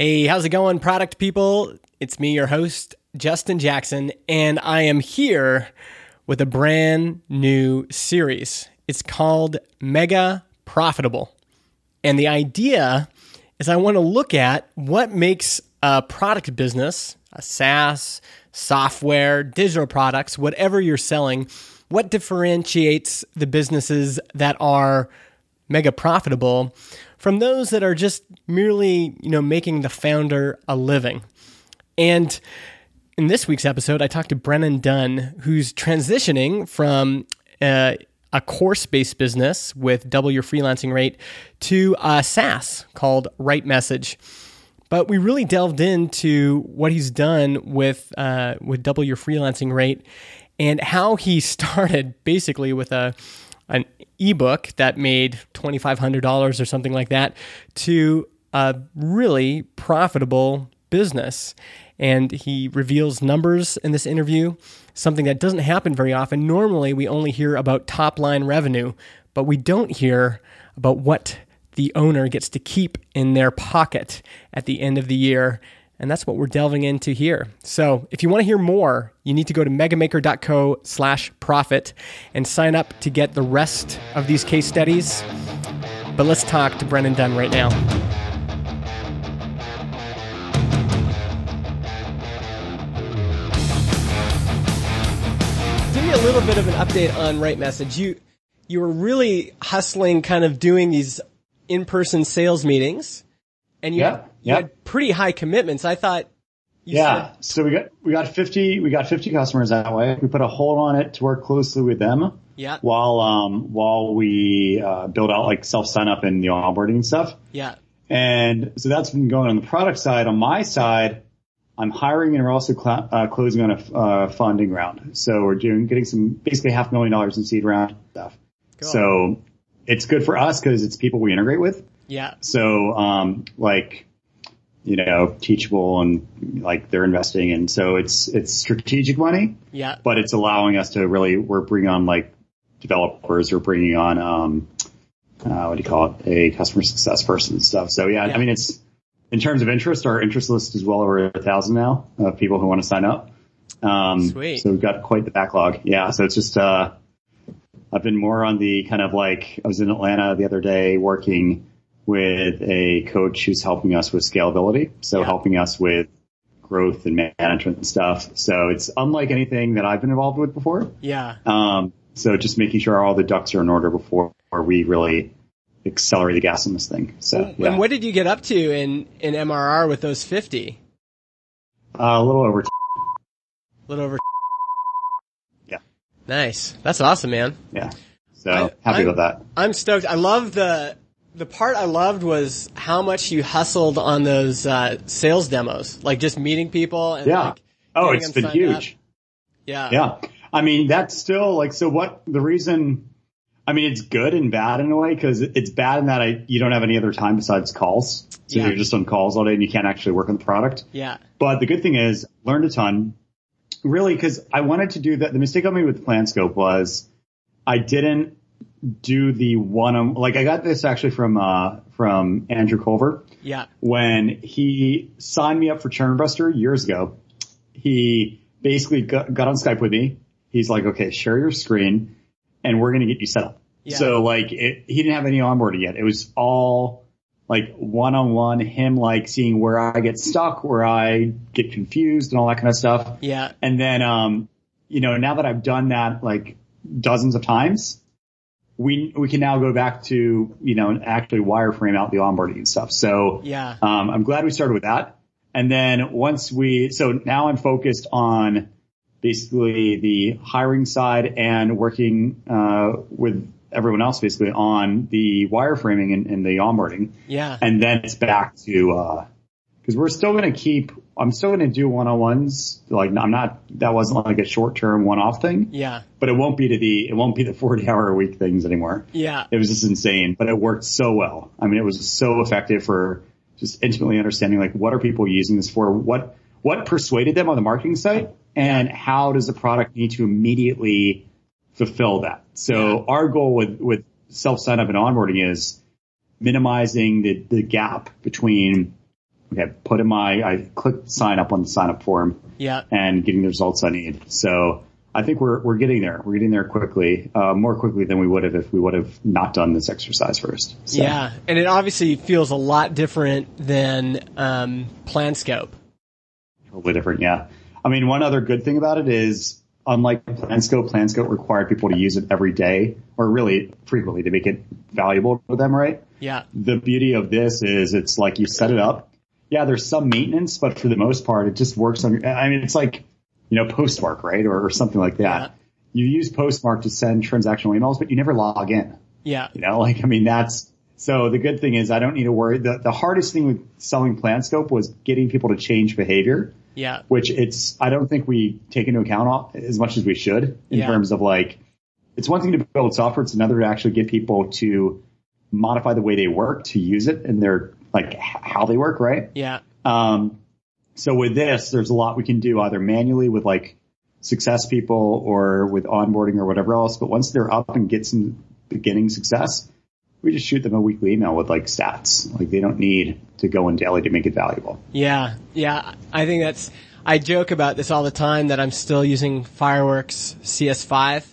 Hey, how's it going, product people? It's me, your host, Justin Jackson, and I am here with a brand new series. It's called Mega Profitable. And the idea is I want to look at what makes a product business, a SaaS, software, digital products, whatever you're selling, what differentiates the businesses that are mega profitable from those that are just merely, you know, making the founder a living. And in this week's episode, I talked to Brennan Dunn, who's transitioning from uh, a course based business with double your freelancing rate to a SaaS called RightMessage. But we really delved into what he's done with uh, with double your freelancing rate and how he started basically with a ebook that made twenty five hundred dollars or something like that to a really profitable business. And he reveals numbers in this interview, something that doesn't happen very often. Normally, we only hear about top line revenue, but we don't hear about what the owner gets to keep in their pocket at the end of the year. And that's what we're delving into here. So if you want to hear more, you need to go to megamaker.co slash profit and sign up to get the rest of these case studies. But let's talk to Brennan Dunn right now. Give me a little bit of an update on RightMessage. You you were really hustling, kind of doing these in-person sales meetings, and you, Yeah, had, you yeah. had pretty high commitments. I thought. You Yeah. said- So we got we got fifty we got fifty customers that way. We put a hold on it to work closely with them yeah. while um while we uh, build out like self sign up and the onboarding and stuff. Yeah. And so that's been going on the product side. On my side, I'm hiring and we're also cl- uh, closing on a uh, funding round. So we're doing getting some basically half a million dollars in seed round stuff. Cool. So it's good for us because it's people we integrate with. Yeah. So, um, like, you know, teachable and like they're investing in. So it's, it's strategic money, Yeah. but it's allowing us to really, we're bringing on like developers, we're bringing on, um, uh, what do you call it? A customer success person and stuff. So yeah, Yeah. I mean, it's, in terms of interest, our interest list is well over a thousand now of people who want to sign up. Um, Sweet. so we've got quite the backlog. Yeah. So it's just, uh, I've been more on the kind of like, I was in Atlanta the other day working with a coach who's helping us with scalability. So Yeah. helping us with growth and management and stuff. So it's unlike anything that I've been involved with before. Yeah. Um, so just making sure all the ducks are in order before we really accelerate the gas on this thing. So yeah. And what did you get up to in, in MRR with those 50? uh, a little over. A little over. Yeah. Nice. That's awesome, man. Yeah. So I- happy I- about that. I'm stoked. I love the the part I loved was how much you hustled on those uh, sales demos, like just meeting people. And Yeah. Like, Oh, it's been signed up. huge. Yeah. Yeah. I mean, that's still like, so what the reason, I mean, it's good and bad in a way because it's bad in that I, you don't have any other time besides calls. So Yeah. you're just on calls all day and you can't actually work on the product. Yeah. But the good thing is learned a ton really because I wanted to do that. The mistake I made with PlanScope was I didn't do the one, on like I got this actually from, uh, from Andrew Culver Yeah. when he signed me up for Churnbuster years ago, he basically got, got on Skype with me. He's like, okay, share your screen and we're going to get you set up. Yeah. So like it, he didn't have any onboarding yet. It was all like one on one, him like seeing where I get stuck, where I get confused and all that kind of stuff. Yeah. And then, um, you know, now that I've done that like dozens of times, we, we can now go back to, you know, and actually wireframe out the onboarding and stuff. So, Yeah. um, I'm glad we started with that. And then once we, so now I'm focused on basically the hiring side and working, uh, with everyone else basically on the wireframing and, and the onboarding. Yeah. And then it's back to, uh, cause we're still going to keep, I'm still going to do one-on-ones. Like I'm not, that wasn't like a short-term one-off thing, Yeah. but it won't be to the, it won't be the 40 hour a week things anymore. Yeah. It was just insane, but it worked so well. I mean, it was so effective for just intimately understanding like what are people using this for? What, what persuaded them on the marketing site and how does the product need to immediately fulfill that? So Yeah. our goal with, with self sign up and onboarding is minimizing the, the gap between okay, put in my, I clicked sign up on the sign up form Yeah. and getting the results I need. So I think we're, we're getting there. We're getting there quickly, uh, more quickly than we would have if we would have not done this exercise first. So, Yeah. And it obviously feels a lot different than, um, PlanScope. Totally different. Yeah. I mean, one other good thing about it is unlike PlanScope, PlanScope required people to use it every day or really frequently to make it valuable to them, right? Yeah. The beauty of this is it's like you set it up. Yeah, there's some maintenance, but for the most part, it just works on, your. I mean, it's like, you know, Postmark, right? Or, or something like that. Yeah. You use Postmark to send transactional emails, but you never log in. Yeah. You know, like, I mean, that's, so the good thing is I don't need to worry. The, the hardest thing with selling PlanScope was getting people to change behavior Yeah. which it's I don't think we take into account as much as we should in Yeah. terms of like it's one thing to build software, it's another to actually get people to modify the way they work to use it and their like how they work, right? Yeah. Um, so with this, there's a lot we can do either manually with like success people or with onboarding or whatever else. But once they're up and get some beginning success, we just shoot them a weekly email with like stats. Like they don't need to go in daily to make it valuable. Yeah, yeah. I think that's. I joke about this all the time that I'm still using Fireworks CS5,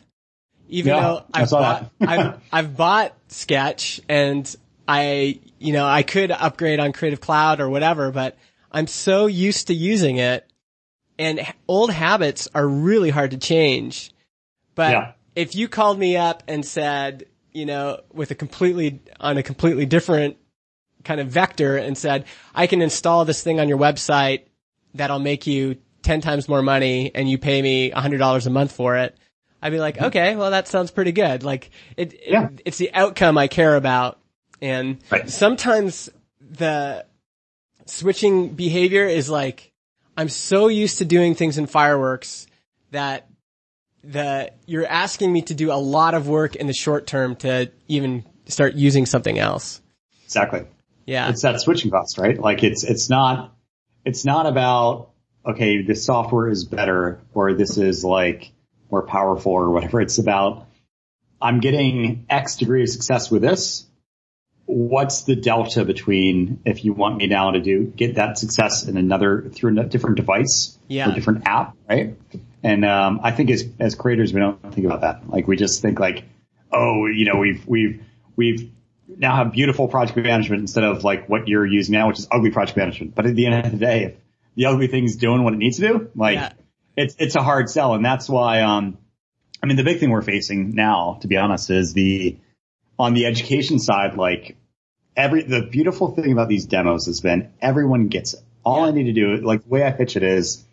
even Yeah, though I've bought. I've, I've bought Sketch and I you know I could upgrade on Creative Cloud or whatever, but I'm so used to using it, and old habits are really hard to change. But Yeah. if you called me up and said, you know, with a completely on a completely different kind of vector and said, I can install this thing on your website that'll make you 10 times more money and you pay me $100 a month for it. I'd be like, mm-hmm. okay, well, that sounds pretty good. Like it, it- it's the outcome I care about. And Right. sometimes the switching behavior is like, I'm so used to doing things in fireworks that the, you're asking me to do a lot of work in the short term to even start using something else. Exactly. Yeah. it's that switching cost, right? Like it's it's not it's not about okay, this software is better or this is like more powerful or whatever. It's about I'm getting X degree of success with this. What's the delta between if you want me now to do get that success in another through a different device Yeah. or different app, right? And um, I think as as creators, we don't think about that. Like we just think like, oh, you know, we've we've we've now have beautiful project management instead of like what you're using now, which is ugly project management. But at the end of the day, if the ugly thing's doing what it needs to do, like Yeah. it's it's a hard sell, and that's why. Um, I mean, the big thing we're facing now, to be honest, is the on the education side. Like every the beautiful thing about these demos has been everyone gets it. All I need to do, like the way I pitch it is,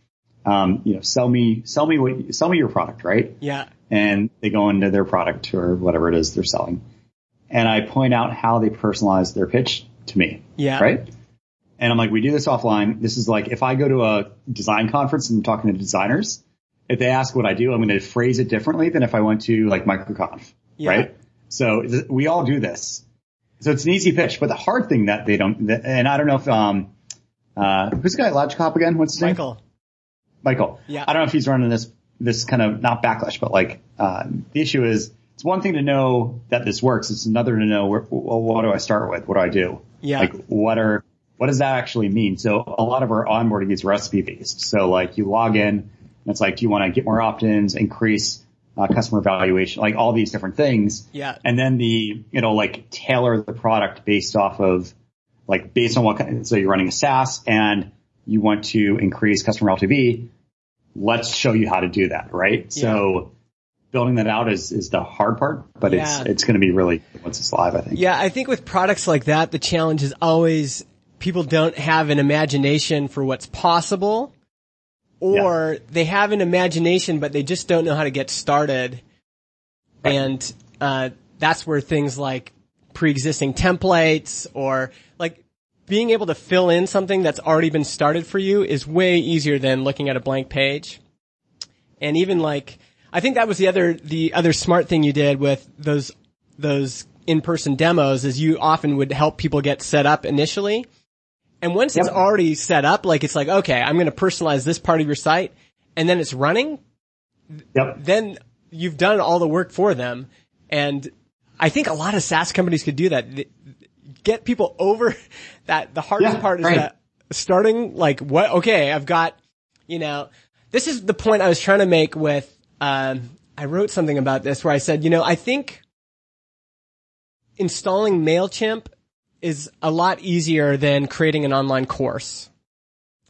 um, you know, sell me sell me what sell me your product, right? Yeah. and they go into their product or whatever it is they're selling. And I point out how they personalize their pitch to me. Yeah. Right. And I'm like, we do this offline. This is like, if I go to a design conference and I'm talking to designers, if they ask what I do, I'm going to phrase it differently than if I went to like MicroConf. Yeah. Right. So th- we all do this. So it's an easy pitch, but the hard thing that they don't, that, and I don't know if, um, uh, who's the guy at Logic Hop again? What's his name? Michael. Michael. Yeah. I don't know if he's running this this kind of not backlash, but like uh, the issue is it's one thing to know that this works. It's another to know where, well, what do I start with? What do I do? Yeah. Like what are what does that actually mean? So a lot of our onboarding is recipe based. So like you log in and it's like, do you want to get more opt-ins, increase uh, customer evaluation, like all these different things. Yeah. And then the, you know, like tailor the product based off of like based on what kind, so you're running a SaaS and you want to increase customer LTV. Let's show you how to do that, right? Yeah. So building that out is, is the hard part, but Yeah. it's, it's going to be really once it's live, I think. Yeah, I think with products like that, the challenge is always people don't have an imagination for what's possible or they have an imagination, but they just don't know how to get started. And, uh, that's where things like pre-existing templates or like being able to fill in something that's already been started for you is way easier than looking at a blank page. And even like, I think that was the other, the other smart thing you did with those, those in-person demos is you often would help people get set up initially. And once it's already set up, like it's like, okay, I'm going to personalize this part of your site and then it's running, Yep. then you've done all the work for them. And I think a lot of SaaS companies could do that. Get people over that. The hardest Yeah, part is right. that starting like what? Okay, I've got, you know, this is the point I was trying to make with. Um, I wrote something about this where I said, you know, I think installing Mailchimp is a lot easier than creating an online course,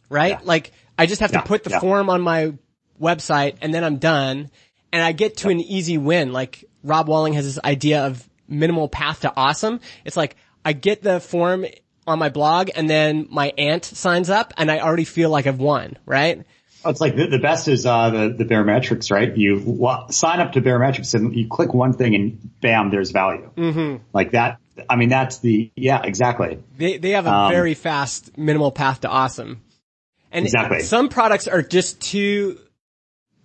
right? Yeah. Like I just have Yeah, to put the yeah. form on my website and then I'm done and I get to an easy win. Like Rob Walling has this idea of minimal path to awesome. It's like I get the form on my blog and then my aunt signs up and I already feel like I've won, right? It's like the, the best is uh, the the Baremetrics, right? You sign up to Baremetrics and you click one thing and bam, there's value. Mm-hmm. Like that. I mean, that's the yeah, exactly. They they have a Um, very fast minimal path to awesome. And Exactly. some products are just too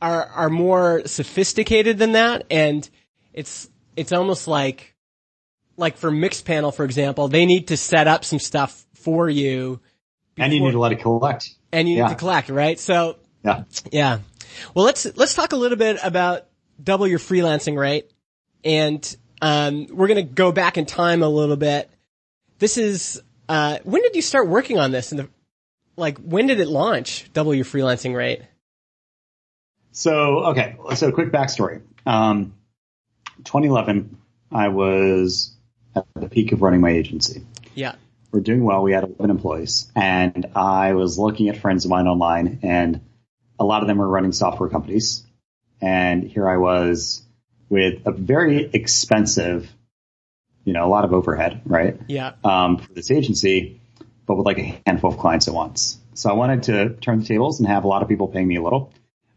are are more sophisticated than that and it's it's almost like like for Mixpanel, for example, they need to set up some stuff for you And you need to let it collect. and you Yeah. need to collect, right? So Yeah. yeah. Well, let's let's talk a little bit about double your freelancing rate, and um, we're gonna go back in time a little bit. This is uh, when did you start working on this? The like, when did it launch? Double your freelancing rate. So, okay. So quick backstory. Um, 2011, I was at the peak of running my agency. Yeah, We're doing well. We had 11 employees and I was looking at friends of mine online and a lot of them were running software companies. And here I was with a very expensive, you know, a lot of overhead, right? yeah, um, for this agency, but with like a handful of clients at once. So I wanted to turn the tables and have a lot of people paying me a little.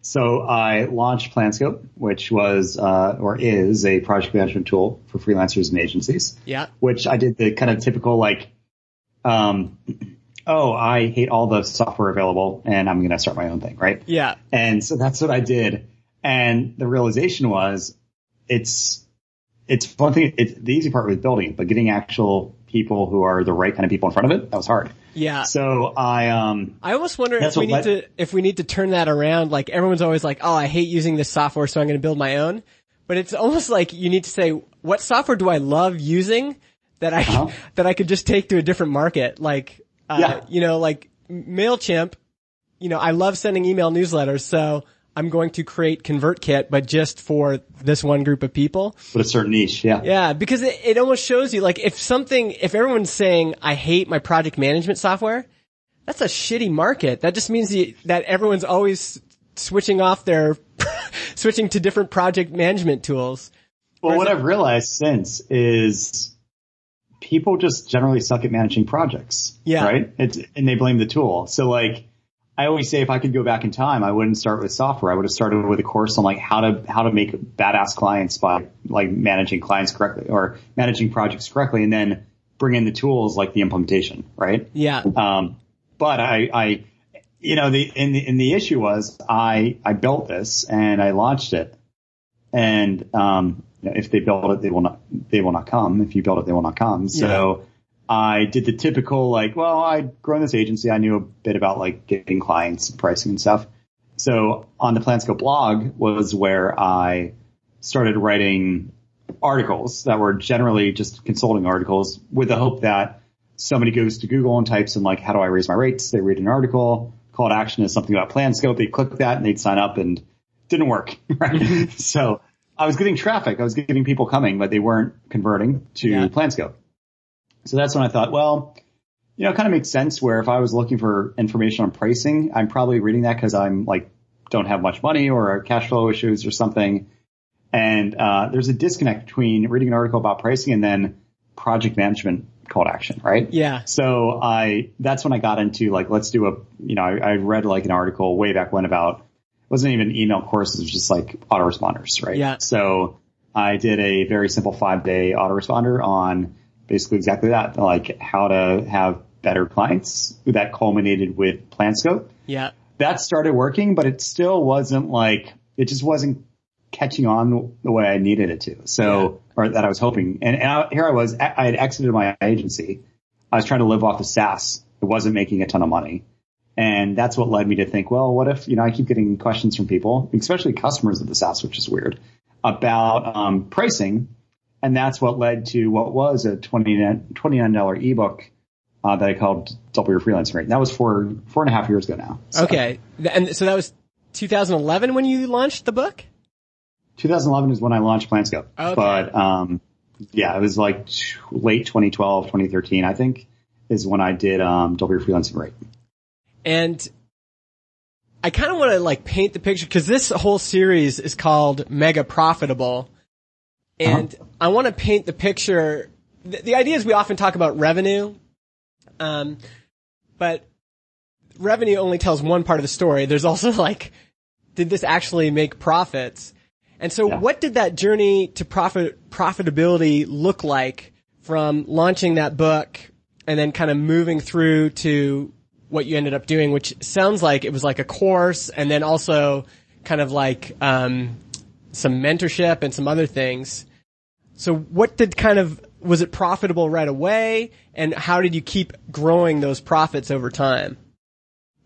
So I launched Planscope, which was uh, or is a project management tool for freelancers and agencies. yeah, Which I did the kind of typical like, um, oh, I hate all the software available, and I'm going to start my own thing, right? yeah, And so that's what I did. And the realization was it's, it's one thing, it's the easy part with building but getting actual people who are the right kind of people in front of it, that was hard. yeah. So I, um, I almost wonder if we need led- to if we need to turn that around. Like everyone's always like, "Oh, I hate using this software, so I'm going to build my own." But it's almost like you need to say, "What software do I love using that I Uh-huh. that I could just take to a different market?" Like, uh, Yeah. you know, like Mailchimp. You know, I love sending email newsletters, so I'm going to create ConvertKit, but just for this one group of people. with a certain niche. Yeah. Yeah, because it, it almost shows you like if something, if everyone's saying I hate my project management software, that's a shitty market. That just means that everyone's always switching off their, switching to different project management tools. Well, what I've realized since is people just generally suck at managing projects. Yeah. Right. It's, and they blame the tool. So like, I always say if I could go back in time, I wouldn't start with software. I would have started with a course on like how to, how to make badass clients by like managing clients correctly or managing projects correctly and then bring in the tools like the implementation. Right. Yeah. Um, but I, I, you know, the, and the, and the issue was I, I built this and I launched it and, um, you know, if they build it, they will not, they will not come. If you build it, they will not come. So I did the typical, like, well, I'd grown this agency. I knew a bit about like getting clients and pricing and stuff. So on the Planscope blog was where I started writing articles that were generally just consulting articles with the hope that somebody goes to Google and types in like, how do I raise my rates? They read an article. Call to action is something about Planscope. They click that and they'd sign up and it didn't work. Right. Mm-hmm. so I was getting traffic. I was getting people coming, but they weren't converting to Yeah. Planscope. So that's when I thought, well, you know, it kind of makes sense where if I was looking for information on pricing, I'm probably reading that because I'm like, don't have much money or cash flow issues or something. And, uh, there's a disconnect between reading an article about pricing and then project management call to action, right? Yeah. So I, that's when I got into like, let's do a, you know, I, I read like an article way back when about, it wasn't even email courses, it was just like autoresponders, right? Yeah. So I did a very simple five day autoresponder on basically exactly that, like how to have better clients that culminated with Planscope. Yeah. That started working, but it still wasn't like, it just wasn't catching on the way I needed it to. So, or that I was hoping. And, and I, here I was, I had exited my agency. I was trying to live off of SaaS. It wasn't making a ton of money. And that's what led me to think, well, what if, you know, I keep getting questions from people, especially customers of the SaaS, which is weird, about um, pricing. And that's what led to what was a $29, $29 ebook uh, that I called Double Your Freelancing Rate. And that was four four and a half years ago now. So. Okay, and so that was 2011 when you launched the book. 2011 is when I launched PlanScope. Okay. But um, yeah, it was like late 2012, 2013, I think, is when I did um, Double Your Freelancing Rate. And I kind of want to like paint the picture because this whole series is called Mega Profitable. And uh-huh. I want to paint the picture. The, the, idea is we often talk about revenue. Um, but revenue only tells one part of the story. There's also like, did this actually make profits? And so yeah. what did that journey to profit, profitability look like from launching that book and then kind of moving through to what you ended up doing, which sounds like it was like a course and then also kind of like, um, some mentorship and some other things. So what did kind of, was it profitable right away? And how did you keep growing those profits over time?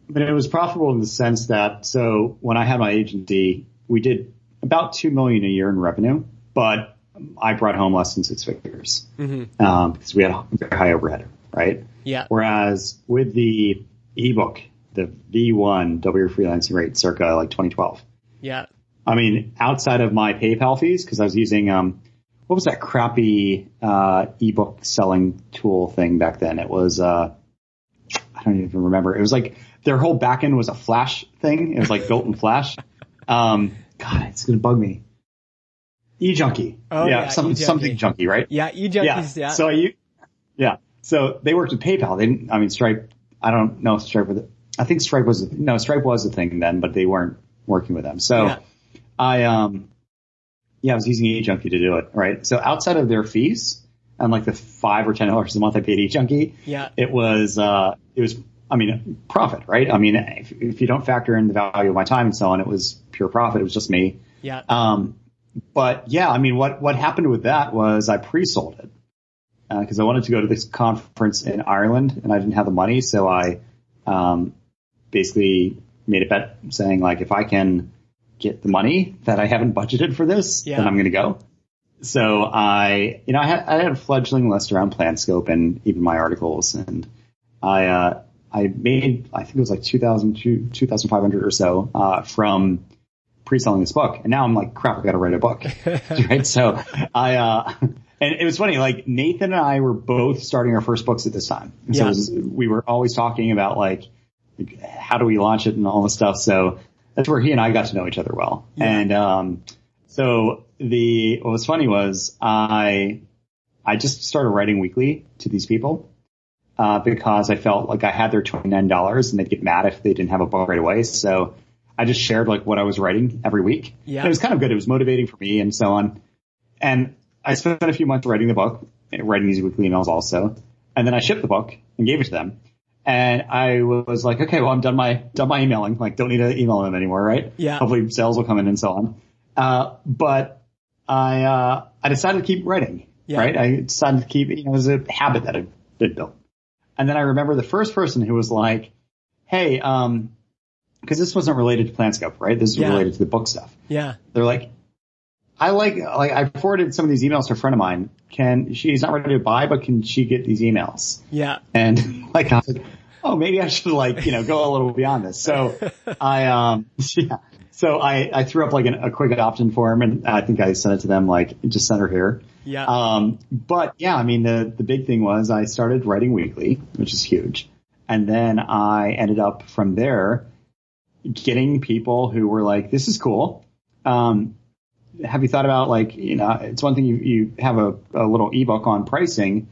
But it was profitable in the sense that, so when I had my agency, we did about two million a year in revenue, but I brought home less than six figures mm-hmm. um, because we had a very high overhead, right? Yeah. Whereas with the ebook, the V1 Double Your Freelancing Rate, circa like 2012. Yeah. I mean, outside of my PayPal fees, because I was using um, what was that crappy uh, ebook selling tool thing back then? It was uh, I don't even remember. It was like their whole backend was a Flash thing. It was like built in Flash. Um, God, it's gonna bug me. eJunkie. Oh yeah, yeah some, E-junkie. something junkie, right? Yeah, eJunkies. Yeah. yeah. So you, yeah. So they worked with PayPal. They didn't. I mean, Stripe. I don't know if Stripe was. I think Stripe was no Stripe was a thing then, but they weren't working with them. So yeah. I um yeah, I was using eJunkie to do it, right? So outside of their fees and like the five or ten dollars a month I paid eJunkie, yeah, it was uh it was I mean, profit, right? I mean, if, if, you don't factor in the value of my time and so on, it was pure profit. It was just me. Yeah. Um, but yeah, I mean, what, what happened with that was I pre-sold it because uh, I wanted to go to this conference in Ireland and I didn't have the money. So I, um, basically made a bet saying like, if I can get the money that I haven't budgeted for this, yeah. then I'm going to go. So I, you know, I had, I had a fledgling list around PlanScope and even my articles and I, uh, I made, I think it was like 2,000, 2,500 or so, uh, from pre-selling this book. And now I'm like, crap, I got to write a book. right. So I, uh, and it was funny, like Nathan and I were both starting our first books at this time. So yeah. was, we were always talking about like, like, how do we launch it and all this stuff. So that's where he and I got to know each other well. Yeah. And, um, so the, what was funny was I, I just started writing weekly to these people uh, because I felt like I had their $29 and they'd get mad if they didn't have a book right away. So I just shared like what I was writing every week. Yeah. And it was kind of good. It was motivating for me and so on. And I spent a few months writing the book, writing these weekly emails also. And then I shipped the book and gave it to them. And I was like, okay, well, I'm done my, done my emailing. Like, don't need to email them anymore, right? Yeah. Hopefully sales will come in and so on. Uh, but I, uh, I decided to keep writing, yeah. right? I decided to keep, you know, it was a habit that I had built. And then I remember the first person who was like, Hey, um, cause this wasn't related to PlanScope, right? This is yeah. related to the book stuff. Yeah. They're like, I like, like I forwarded some of these emails to a friend of mine. Can she's not ready to buy, but can she get these emails? Yeah. And like, I was like, oh, maybe I should like, you know, go a little beyond this. So I, um, yeah. So I, I threw up like an, a quick opt-in form and I think I sent it to them like, just send her here. Yeah. Um, but yeah, I mean, the, the big thing was I started writing weekly, which is huge. And then I ended up from there getting people who were like, this is cool. Um, have you thought about like, you know, it's one thing you, you have a, a little ebook on pricing,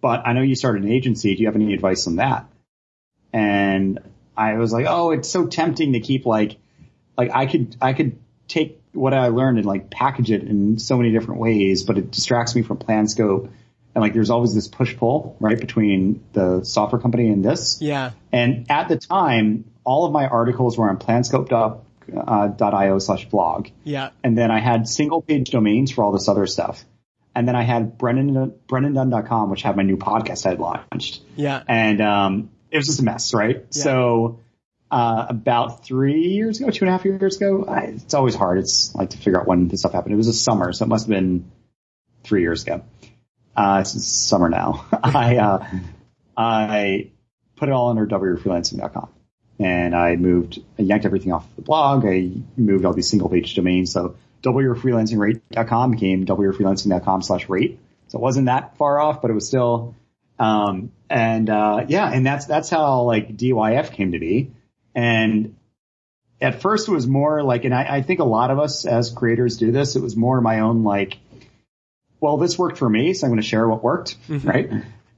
but I know you started an agency. Do you have any advice on that? And I was like, oh, it's so tempting to keep like, like I could, I could take what I learned and like package it in so many different ways, but it distracts me from PlanScope. And like there's always this push pull, right, between the software company and this. Yeah. And at the time, all of my articles were on planscope.io uh, slash blog. Yeah. And then I had single page domains for all this other stuff. And then I had Brennan, brennandunn.com, which had my new podcast I had launched. Yeah. And, um, it was just a mess, right? Yeah. So uh, about three years ago, two and a half years ago. I, it's always hard. It's like to figure out when this stuff happened. It was a summer, so it must have been three years ago. Uh, it's summer now. I, uh, I put it all under doubleyourfreelancing.com. And I moved, I yanked everything off the blog. I moved all these single page domains. So doubleyourfreelancingrate.com became doubleyourfreelancing.com slash rate. So it wasn't that far off, but it was still, um, and, uh, yeah, and that's, that's how like DYF came to be. And at first it was more like, and I, I think a lot of us as creators do this. It was more my own like, well, this worked for me, so I'm going to share what worked, mm-hmm. right?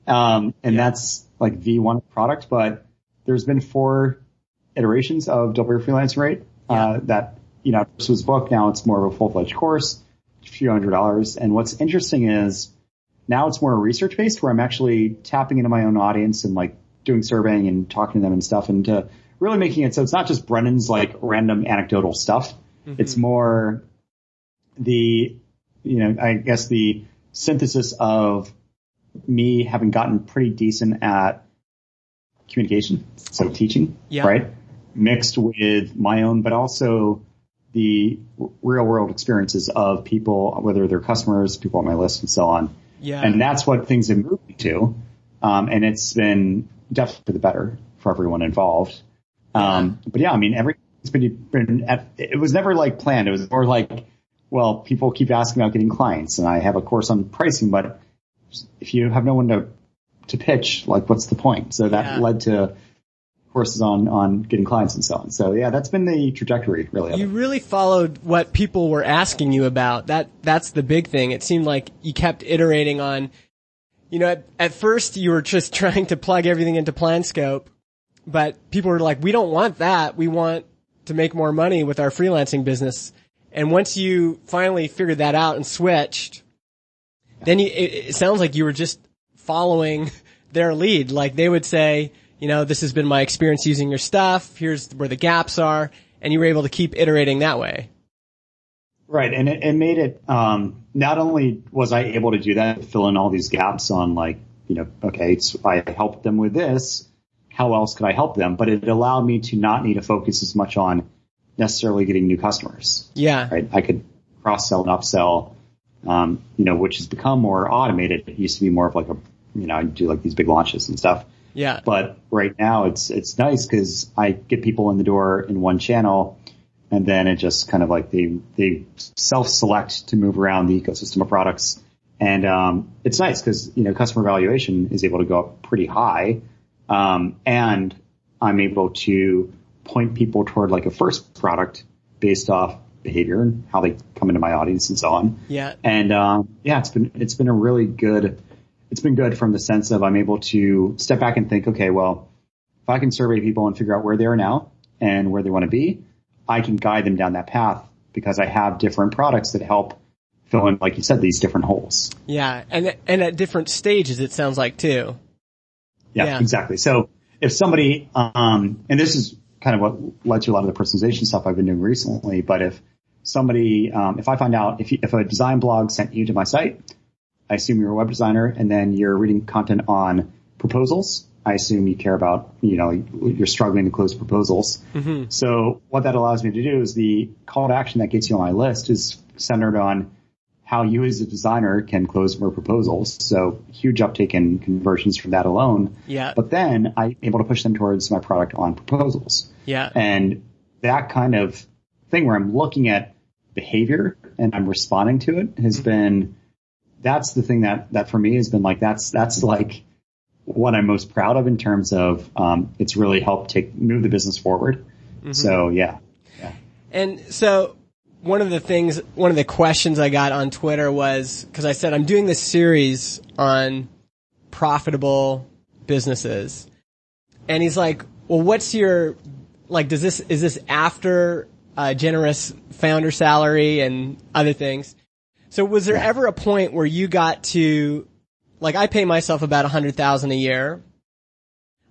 Um, and yeah. that's like V1 product, but there's been four iterations of Double Your Freelancing Rate, uh, yeah. uh, that, you know, this was book. Now it's more of a full fledged course, a few hundred dollars. And what's interesting is now it's more research based where I'm actually tapping into my own audience and like doing surveying and talking to them and stuff and to really making it so it's not just Brennan's like random anecdotal stuff. Mm-hmm. It's more the, you know, I guess the synthesis of me having gotten pretty decent at communication, so teaching, yeah. right? Mixed with my own, but also the real world experiences of people, whether they're customers, people on my list and so on. Yeah. And that's what things have moved me to. Um, and it's been definitely for the better for everyone involved. Um, but yeah, I mean, everything's been, been at, it was never like planned. It was more like, well, people keep asking about getting clients and I have a course on pricing, but if you have no one to, to pitch, like what's the point? So that yeah. led to courses on, on getting clients and so on. So yeah, that's been the trajectory really. You really followed what people were asking you about. That, that's the big thing. It seemed like you kept iterating on, you know, at, at first you were just trying to plug everything into PlanScope but people were like, we don't want that. We want to make more money with our freelancing business. And once you finally figured that out and switched, then you, it, it sounds like you were just following their lead. Like they would say, you know, this has been my experience using your stuff. Here's where the gaps are. And you were able to keep iterating that way. Right. And it, it made it, um, not only was I able to do that, fill in all these gaps on like, you know, okay, so I helped them with this how else could I help them? But it allowed me to not need to focus as much on necessarily getting new customers. Yeah. Right. I could cross sell and upsell, um, you know, which has become more automated. It used to be more of like a, you know, I do like these big launches and stuff. Yeah. But right now it's, it's nice because I get people in the door in one channel and then it just kind of like they, they self-select to move around the ecosystem of products. And, um, it's nice because, you know, customer valuation is able to go up pretty high um, and I'm able to point people toward like a first product based off behavior and how they come into my audience and so on. Yeah. And, um, yeah, it's been, it's been a really good, it's been good from the sense of I'm able to step back and think, okay, well, if I can survey people and figure out where they are now and where they want to be, I can guide them down that path because I have different products that help fill in, like you said, these different holes. Yeah. And, and at different stages, it sounds like too. Yeah, yeah, exactly. So if somebody, um, and this is kind of what led to a lot of the personalization stuff I've been doing recently, but if somebody, um, if I find out if, you, if a design blog sent you to my site, I assume you're a web designer and then you're reading content on proposals. I assume you care about, you know, you're struggling to close proposals. Mm-hmm. So what that allows me to do is the call to action that gets you on my list is centered on how you as a designer can close more proposals. So huge uptake in conversions from that alone. Yeah. But then I'm able to push them towards my product on proposals. Yeah. And that kind of thing where I'm looking at behavior and I'm responding to it has mm-hmm. been, that's the thing that, that for me has been like, that's, that's like what I'm most proud of in terms of, um, it's really helped take, move the business forward. Mm-hmm. So yeah. Yeah. And so one of the things, one of the questions I got on Twitter was because I said I'm doing this series on profitable businesses, and he's like, "Well, what's your like? Does this is this after a generous founder salary and other things?" So, was there ever a point where you got to like I pay myself about a hundred thousand a year,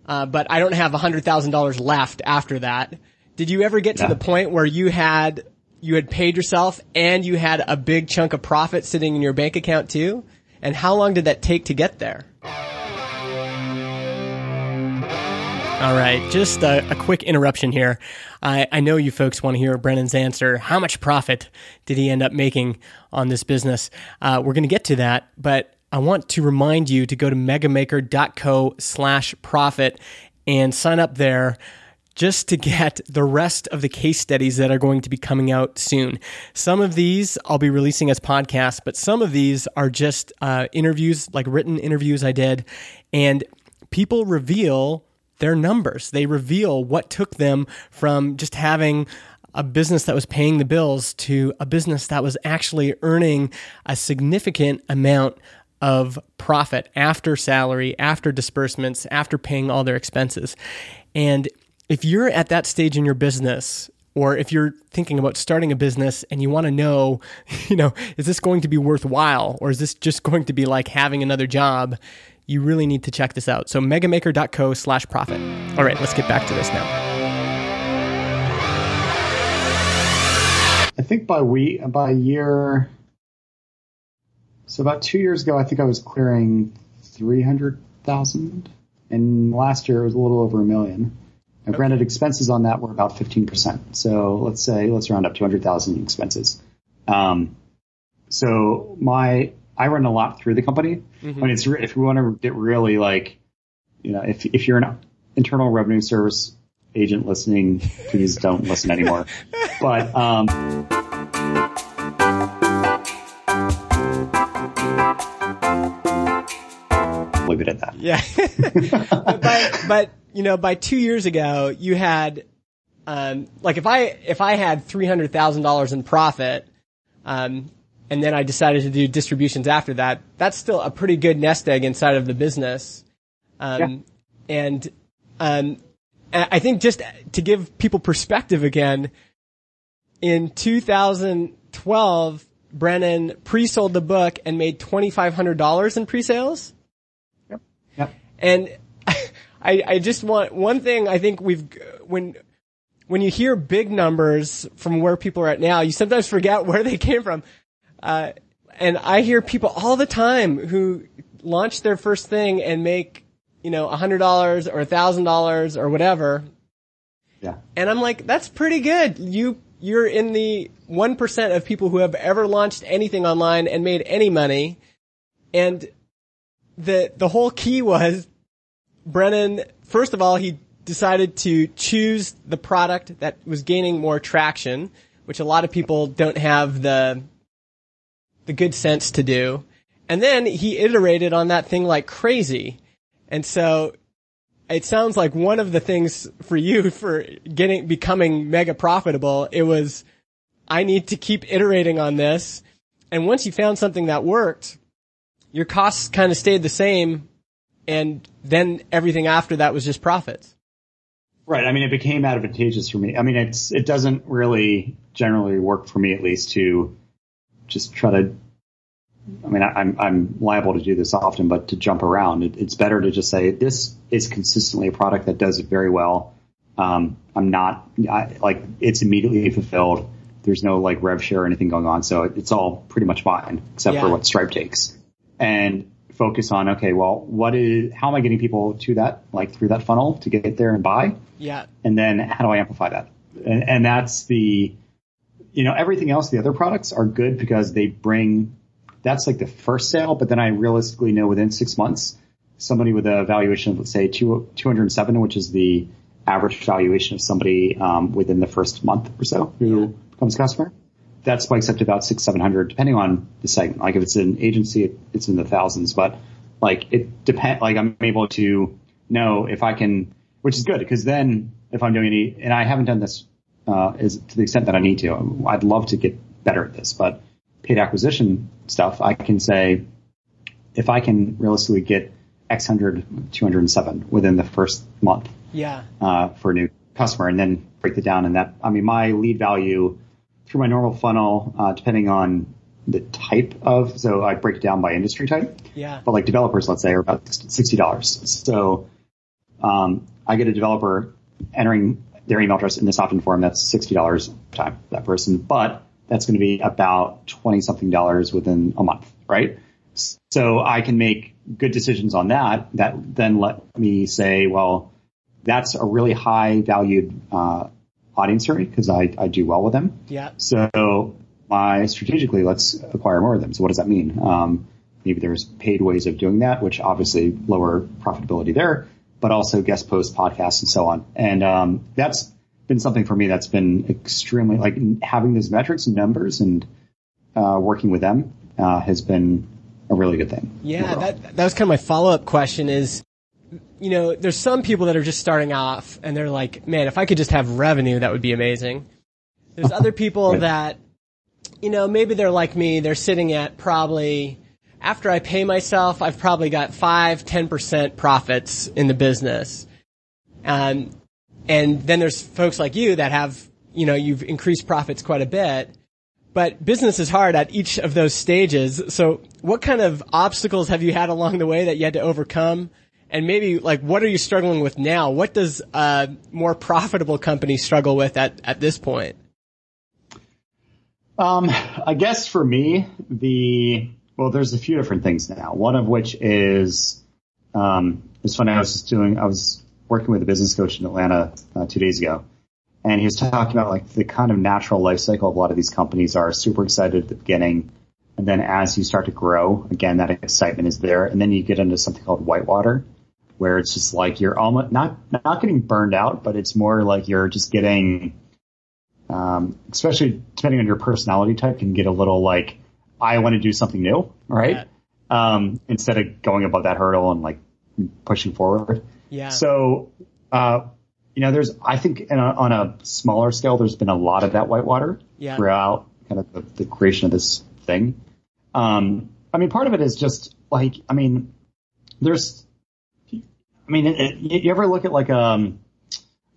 uh, but I don't have a hundred thousand dollars left after that. Did you ever get to the point where you had you had paid yourself and you had a big chunk of profit sitting in your bank account too? And how long did that take to get there? All right, just a, a quick interruption here. I, I, know you folks want to hear Brennan's answer. How much profit did he end up making on this business? Uh, we're going to get to that, but I want to remind you to go to megamaker.co slash profit and sign up there just to get the rest of the case studies that are going to be coming out soon. Some of these I'll be releasing as podcasts, but some of these are just uh, interviews, like written interviews I did, and people reveal their numbers. They reveal what took them from just having a business that was paying the bills to a business that was actually earning a significant amount of profit after salary, after disbursements, after paying all their expenses. And if you're at that stage in your business, or if you're thinking about starting a business and you want to know, you know, is this going to be worthwhile or is this just going to be like having another job? You really need to check this out. So megamaker.co slash profit. All right, let's get back to this now. I think by we by year so about two years ago I think I was clearing three hundred thousand and last year it was a little over a million. Now, granted, expenses on that were about 15%. So let's say, let's round up 200,000 expenses. Um, so my, I run a lot through the company. Mm-hmm. I mean, it's, if we want to get really like, you know, if, if you're an internal revenue service agent listening, please don't listen anymore. But, um, leave it at that. Yeah. but, but you know, by two years ago, you had, um, like if I, if I had $300,000 in profit, um, and then I decided to do distributions after that, that's still a pretty good nest egg inside of the business. Um, yeah. and, um, I think just to give people perspective again, in 2012, Brennan pre-sold the book and made $2,500 in pre-sales. Yep. Yep. And I, I just want one thing. I think we've when when you hear big numbers from where people are at now, you sometimes forget where they came from. Uh, and I hear people all the time who launch their first thing and make you know a hundred dollars or a thousand dollars or whatever. Yeah. And I'm like, that's pretty good. You you're in the one percent of people who have ever launched anything online and made any money. And the the whole key was Brennan, first of all, he decided to choose the product that was gaining more traction, which a lot of people don't have the the good sense to do. And then he iterated on that thing like crazy. And so it sounds like one of the things for you for getting becoming mega profitable, it was I need to keep iterating on this. And once you found something that worked, your costs kind of stayed the same and then everything after that was just profits. Right. I mean, it became advantageous for me. I mean, it's it doesn't really generally work for me at least to just try to. I mean, I, am I'm liable to do this often, but to jump around, it, it's better to just say this is consistently a product that does it very well. Um, I'm not I, like it's immediately fulfilled. There's no like rev share or anything going on, so it, it's all pretty much fine except yeah. for what Stripe takes. And focus on, okay, well, what is, how am I getting people to that, like through that funnel to get there and buy? Yeah. And then how do I amplify that? And, and that's the, you know, everything else, the other products are good because they bring, that's like the first sale, but then I realistically know within six months, somebody with a valuation of, let's say, two, 207, which is the average valuation of somebody um, within the first month or so who yeah. becomes a customer that spikes up to about six, seven hundred, depending on the segment. Like if it's an agency, it's in the thousands, but like it depend, like I'm able to know if I can, which is good because then if I'm doing any, and I haven't done this, uh, is to the extent that I need to, I'd love to get better at this, but paid acquisition stuff, I can say if I can realistically get X hundred, 207 within the first month. Yeah. Uh, for a new customer and then break it down and that, I mean, my lead value through my normal funnel, uh, depending on the type of, so I break it down by industry type. Yeah. But like developers, let's say, are about $60. So, um, I get a developer entering their email address in this opt-in form. That's $60 time that person, but that's going to be about 20 something dollars within a month, right? So I can make good decisions on that that then let me say, well, that's a really high valued, uh, audience survey because I, I do well with them. Yeah. So my strategically, let's acquire more of them. So what does that mean? Um, maybe there's paid ways of doing that, which obviously lower profitability there, but also guest post podcasts and so on. And um, that's been something for me that's been extremely like having those metrics and numbers and uh, working with them uh, has been a really good thing. Yeah, that that was kind of my follow up question is you know, there's some people that are just starting off and they're like, man, if I could just have revenue, that would be amazing. There's other people that, you know, maybe they're like me, they're sitting at probably, after I pay myself, I've probably got five, 10% profits in the business. Um, and then there's folks like you that have, you know, you've increased profits quite a bit. But business is hard at each of those stages. So what kind of obstacles have you had along the way that you had to overcome? And maybe like what are you struggling with now? What does a more profitable company struggle with at, at this point? Um, I guess for me, the well, there's a few different things now. One of which is um, it's funny. I was just doing. I was working with a business coach in Atlanta uh, two days ago, and he was talking about like the kind of natural life cycle of a lot of these companies are super excited at the beginning, and then as you start to grow, again that excitement is there, and then you get into something called whitewater, where it's just like you're almost not not getting burned out, but it's more like you're just getting, um, especially depending on your personality type, can get a little like I want to do something new, right? Yeah. Um, instead of going above that hurdle and like pushing forward. Yeah. So, uh, you know, there's I think a, on a smaller scale, there's been a lot of that whitewater yeah. throughout kind of the, the creation of this thing. Um, I mean, part of it is just like I mean, there's I mean, it, it, you ever look at like um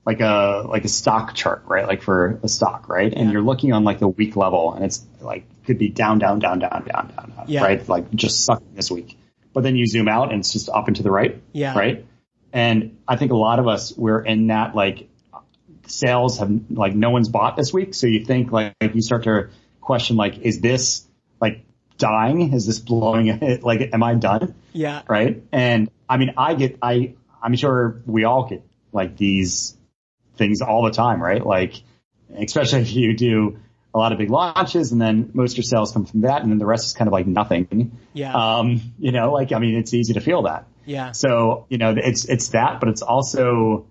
like a like a stock chart, right? Like for a stock, right? And you're looking on like the week level, and it's like could be down, down, down, down, down, down, down yeah. right? Like just sucking this week. But then you zoom out, and it's just up and to the right, yeah, right? And I think a lot of us we're in that like sales have like no one's bought this week, so you think like, like you start to question like is this like dying? Is this blowing? Like am I done? Yeah, right. And I mean, I get I I'm sure we all get like these things all the time, right? Like, especially if you do a lot of big launches and then most of your sales come from that and then the rest is kind of like nothing. Yeah. Um, you know, like, I mean, it's easy to feel that. Yeah. So, you know, it's, it's that, but it's also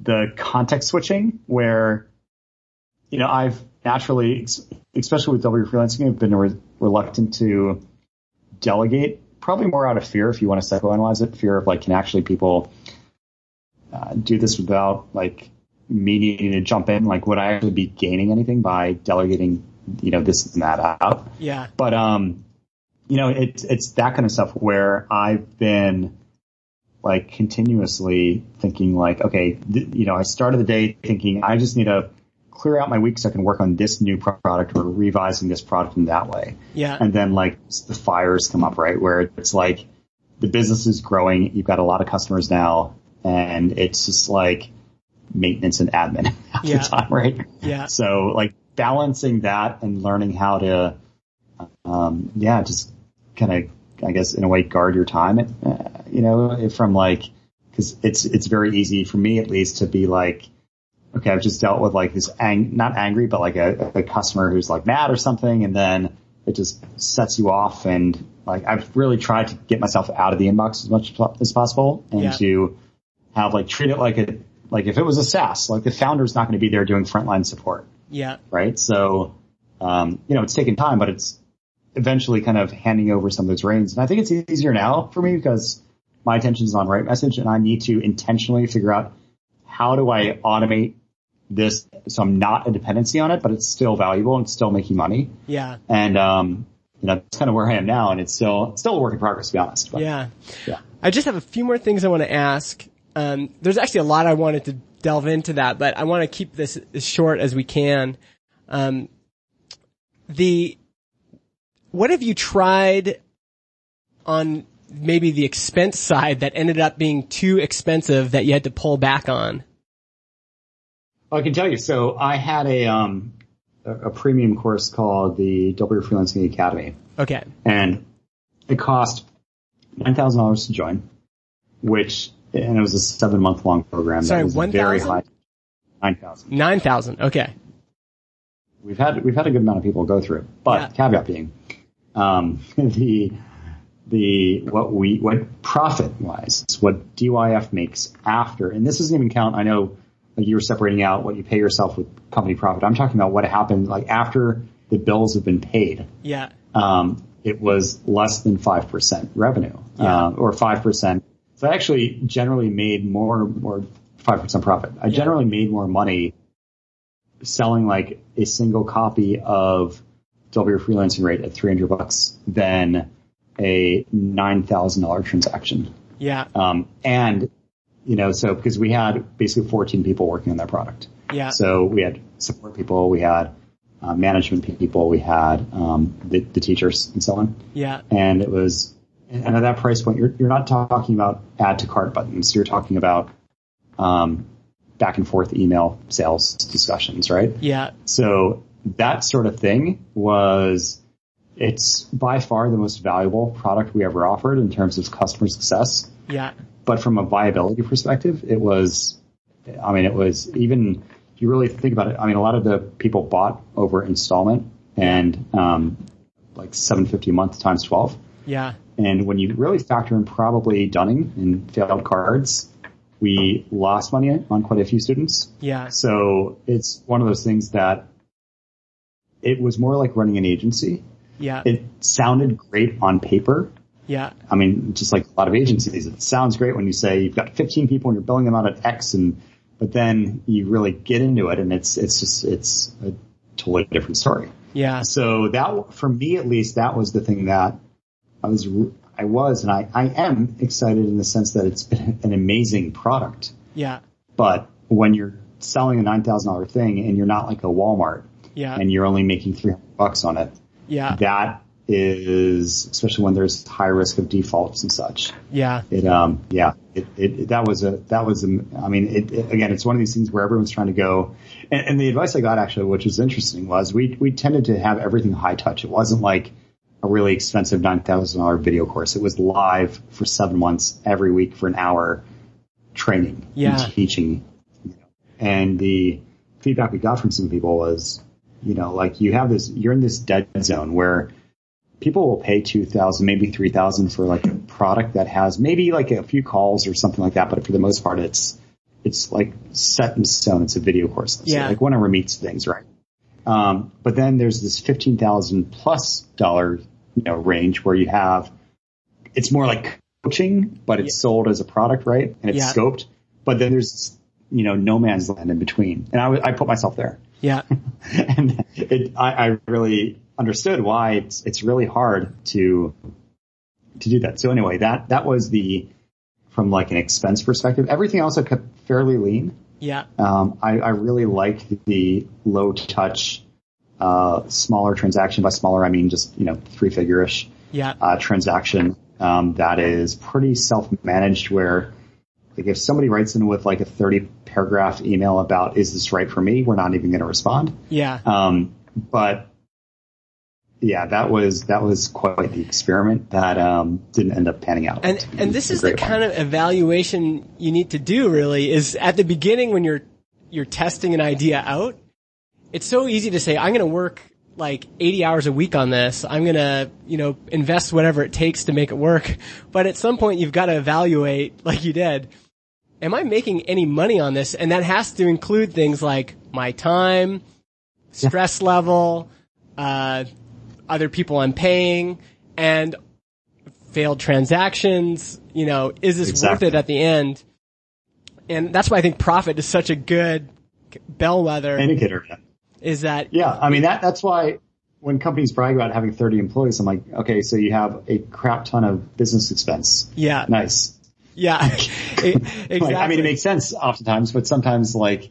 the context switching where, you know, I've naturally, especially with Double Your Freelancing, I've been re- reluctant to delegate probably more out of fear if you want to psychoanalyze it, fear of like, can actually people uh, do this without like me needing to jump in? Like, would I actually be gaining anything by delegating, you know, this and that out? Yeah. But, um, you know, it's, it's that kind of stuff where I've been like continuously thinking like, okay, th- you know, I started the day thinking I just need to clear out my week so I can work on this new product or revising this product in that way. Yeah. And then like the fires come up, right? Where it's like the business is growing. You've got a lot of customers now and it's just like maintenance and admin half yeah. the time, right? Yeah. So like balancing that and learning how to, um, yeah, just kind of, I guess in a way guard your time, uh, you know, from like, cause it's, it's very easy for me at least to be like, okay, I've just dealt with like this ang- not angry, but like a, a customer who's like mad or something. And then it just sets you off. And like, I've really tried to get myself out of the inbox as much as possible and yeah. to have like treat it like a, like if it was a SaaS, like the founder's not going to be there doing frontline support. Yeah. Right. So, um, you know, it's taken time, but it's eventually kind of handing over some of those reins. And I think it's easier now for me because my attention is on RightMessage and I need to intentionally figure out how do I automate this so I'm not a dependency on it, but it's still valuable and still making money. Yeah. And um, you know, that's kind of where I am now and it's still it's still a work in progress to be honest. But, yeah. Yeah. I just have a few more things I want to ask. Um, there's actually a lot I wanted to delve into that, but I want to keep this as short as we can. Um, the what have you tried on maybe the expense side that ended up being too expensive that you had to pull back on? I can tell you. So I had a um a, premium course called the Double Your Freelancing Academy. Okay. And it cost nine thousand dollars to join, which and it was a seven month long program. Sorry, that was 1, very 000? high. Nine thousand. Nine thousand. Okay. We've had we've had a good amount of people go through it, but Yeah. caveat being, um, the the what we what profit wise, what DYF makes after, and this doesn't even count. I know like you were separating out what you pay yourself with company profit. I'm talking about what happened like after the bills have been paid. Yeah. Um, it was less than five percent revenue, Yeah. uh, or five percent. So I actually generally made more, more five percent profit. I generally made more money selling like a single copy of double your freelancing rate at 300 bucks than a $9,000 transaction. Yeah. Um, and, you know, so because we had basically 14 people working on that product. Yeah. So we had support people, we had uh, management people, we had um, the, the teachers and so on. Yeah. And it was, and at that price point, you're, you're not talking about add to cart buttons. You're talking about um, back and forth email sales discussions, right? Yeah. So that sort of thing was, it's by far the most valuable product we ever offered in terms of customer success. Yeah. But from a viability perspective, it was, I mean, it was even, if you really think about it, I mean, a lot of the people bought over installment and, um, like 750 a month times 12. Yeah. And when you really factor in probably Dunning and failed cards, we lost money on quite a few students. Yeah. So it's one of those things that it was more like running an agency. Yeah. It sounded great on paper. Yeah. I mean, just like a lot of agencies, it sounds great when you say you've got 15 people and you're billing them out at X and, but then you really get into it and it's, it's just, it's a totally different story. Yeah. So that, for me at least, that was the thing that I was, I was, and I, I am excited in the sense that it's been an amazing product. Yeah. But when you're selling a $9,000 thing and you're not like a Walmart Yeah. and you're only making 300 bucks on it, Yeah. that is, especially when there's high risk of defaults and such. Yeah. It, um, yeah, it, it, that was a, that was, a, I mean, it, it, again, it's one of these things where everyone's trying to go. And, and the advice I got actually, which was interesting, was we, we tended to have everything high touch. It wasn't like a really expensive $9,000 video course. It was live for seven months every week for an hour training Yeah. and teaching. You know. And the feedback we got from some people was, you know, like you have this, you're in this dead zone where people will pay 2000 maybe 3000 for like a product that has maybe like a few calls or something like that but for the most part it's it's like set in stone it's a video course Yeah. like one ever meets things right um, but then there's this 15000 plus dollar you know range where you have it's more like coaching but it's sold as a product right and it's Yeah. scoped but then there's you know no man's land in between and I, I put myself there Yeah. and it, I, I really understood why it's it's really hard to to do that. So anyway, that that was the from like an expense perspective. Everything else I kept fairly lean. Yeah. Um, I, I really like the low touch, uh, smaller transaction. By smaller, I mean just you know three figure ish Yeah. uh, transaction um, that is pretty self managed. Where like if somebody writes in with like a thirty paragraph email about is this right for me, we're not even going to respond. Yeah. Um, but yeah, that was that was quite the experiment that um, didn't end up panning out. And and this is the one. kind of evaluation you need to do really is at the beginning when you're you're testing an idea out. It's so easy to say I'm going to work like 80 hours a week on this. I'm going to, you know, invest whatever it takes to make it work. But at some point you've got to evaluate like you did. Am I making any money on this? And that has to include things like my time, stress level, uh, other people I'm paying, and failed transactions. You know, is this Exactly. worth it at the end? And that's why I think profit is such a good bellwether. indicator. is that Yeah, I mean that that's why when companies brag about having 30 employees, I'm like, okay, so you have a crap ton of business expense. yeah, Nice. yeah, exactly. Like, I mean, it makes sense oftentimes, but sometimes like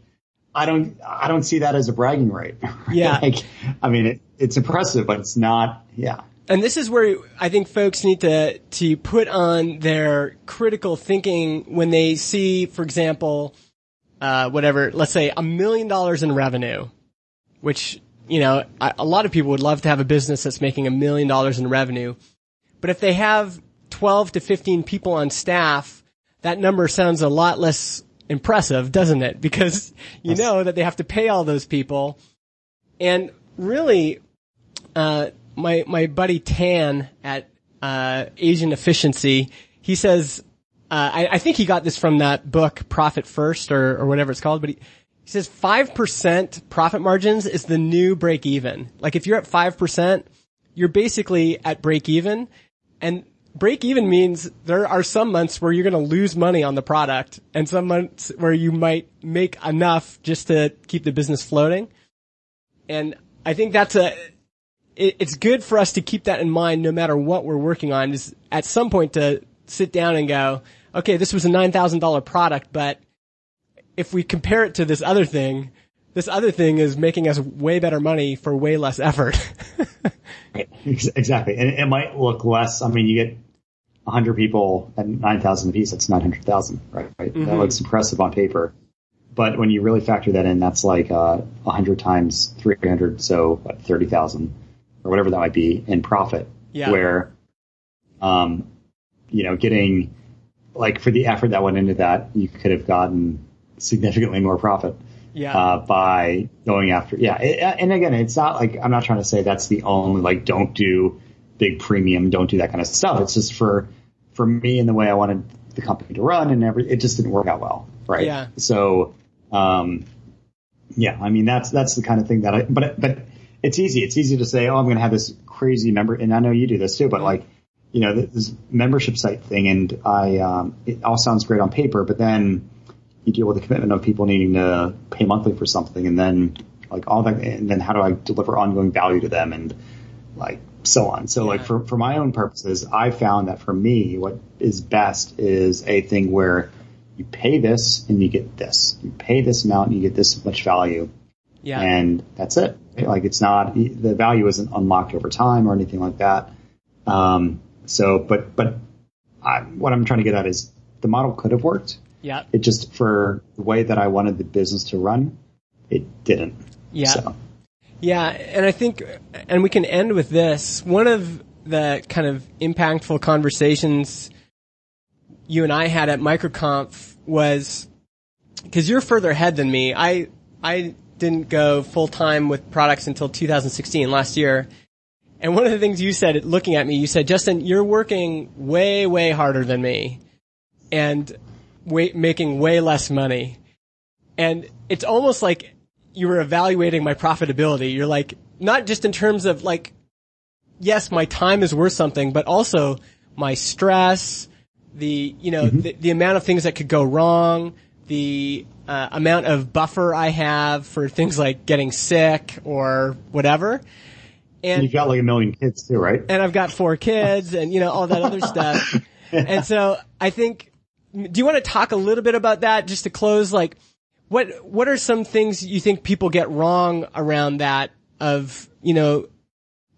I don't I don't see that as a bragging right. Yeah. like, I mean, it, it's impressive, but it's not. Yeah. And this is where I think folks need to to put on their critical thinking when they see, for example, uh, whatever, let's say a million dollars in revenue, which you know a a lot of people would love to have a business that's making a million dollars in revenue, but if they have twelve to fifteen people on staff, that number sounds a lot less impressive, doesn't it? Because you know that they have to pay all those people, and really uh, my my buddy Thanh at uh, Asian Efficiency. He says, uh, I, I, think he got this from that book, Profit First, or, or whatever it's called, but he, he says 5% profit margins is the new break even. Like if you're at 5%, you're basically at break even. And break even means there are some months where you're going to lose money on the product and some months where you might make enough just to keep the business floating. And I think that's a, it, it's good for us to keep that in mind no matter what we're working on is at some point to sit down and go, okay, this was a $9,000 product, but if we compare it to this other thing, this other thing is making us way better money for way less effort. exactly. And it might look less. I mean, you get 100 people at 9,000 apiece. That's 900,000, right? right? Mm-hmm. That looks impressive on paper. But when you really factor that in, that's like uh, 100 times 300, so 30,000 or whatever that might be in profit. Yeah. Where, um, you know, getting like for the effort that went into that, you could have gotten significantly more profit. Yeah. Uh, by going after, yeah. It, and again, it's not like, I'm not trying to say that's the only, like, don't do big premium, don't do that kind of stuff. It's just for, for me and the way I wanted the company to run and every, it just didn't work out well. Right. Yeah. So, um, yeah, I mean, that's, that's the kind of thing that I, but, but it's easy. It's easy to say, oh, I'm going to have this crazy member, and I know you do this too, but like, you know, this membership site thing, and I, um, it all sounds great on paper, but then you deal with the commitment of people needing to pay monthly for something, and then like all that, and then how do I deliver ongoing value to them, and like so on. So yeah. like for for my own purposes, I found that for me, what is best is a thing where you pay this and you get this. You pay this amount and you get this much value. Yeah. And that's it. Like it's not the value isn't unlocked over time or anything like that. Um, so, but but I, what I'm trying to get at is the model could have worked. Yeah. It just for the way that I wanted the business to run, it didn't. Yeah. So. Yeah, and I think, and we can end with this. One of the kind of impactful conversations you and I had at MicroConf was because you're further ahead than me. I I didn't go full time with products until 2016, last year. And one of the things you said, looking at me, you said, Justin, you're working way, way harder than me and way, making way less money. And it's almost like you were evaluating my profitability. You're like, not just in terms of like, yes, my time is worth something, but also my stress, the, you know, mm-hmm. the, the amount of things that could go wrong, the uh, amount of buffer I have for things like getting sick or whatever. And you've got like a million kids too, right? And I've got four kids and, you know, all that other stuff. And so I think, do you want to talk a little bit about that just to close? Like, what, what are some things you think people get wrong around that of, you know,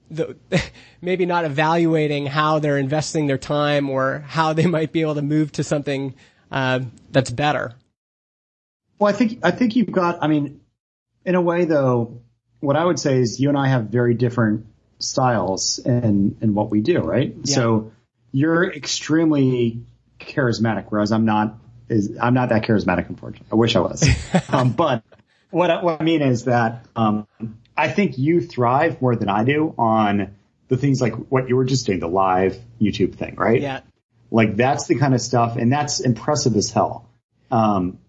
the, maybe not evaluating how they're investing their time or how they might be able to move to something, uh, that's better? Well, I think I think you've got. I mean, in a way, though, what I would say is you and I have very different styles in in what we do, right? Yeah. So you're extremely charismatic, whereas I'm not. Is I'm not that charismatic, unfortunately. I wish I was. um, but what I, what I mean is that um, I think you thrive more than I do on the things like what you were just doing, the live YouTube thing, right? Yeah. Like that's the kind of stuff, and that's impressive as hell. Um,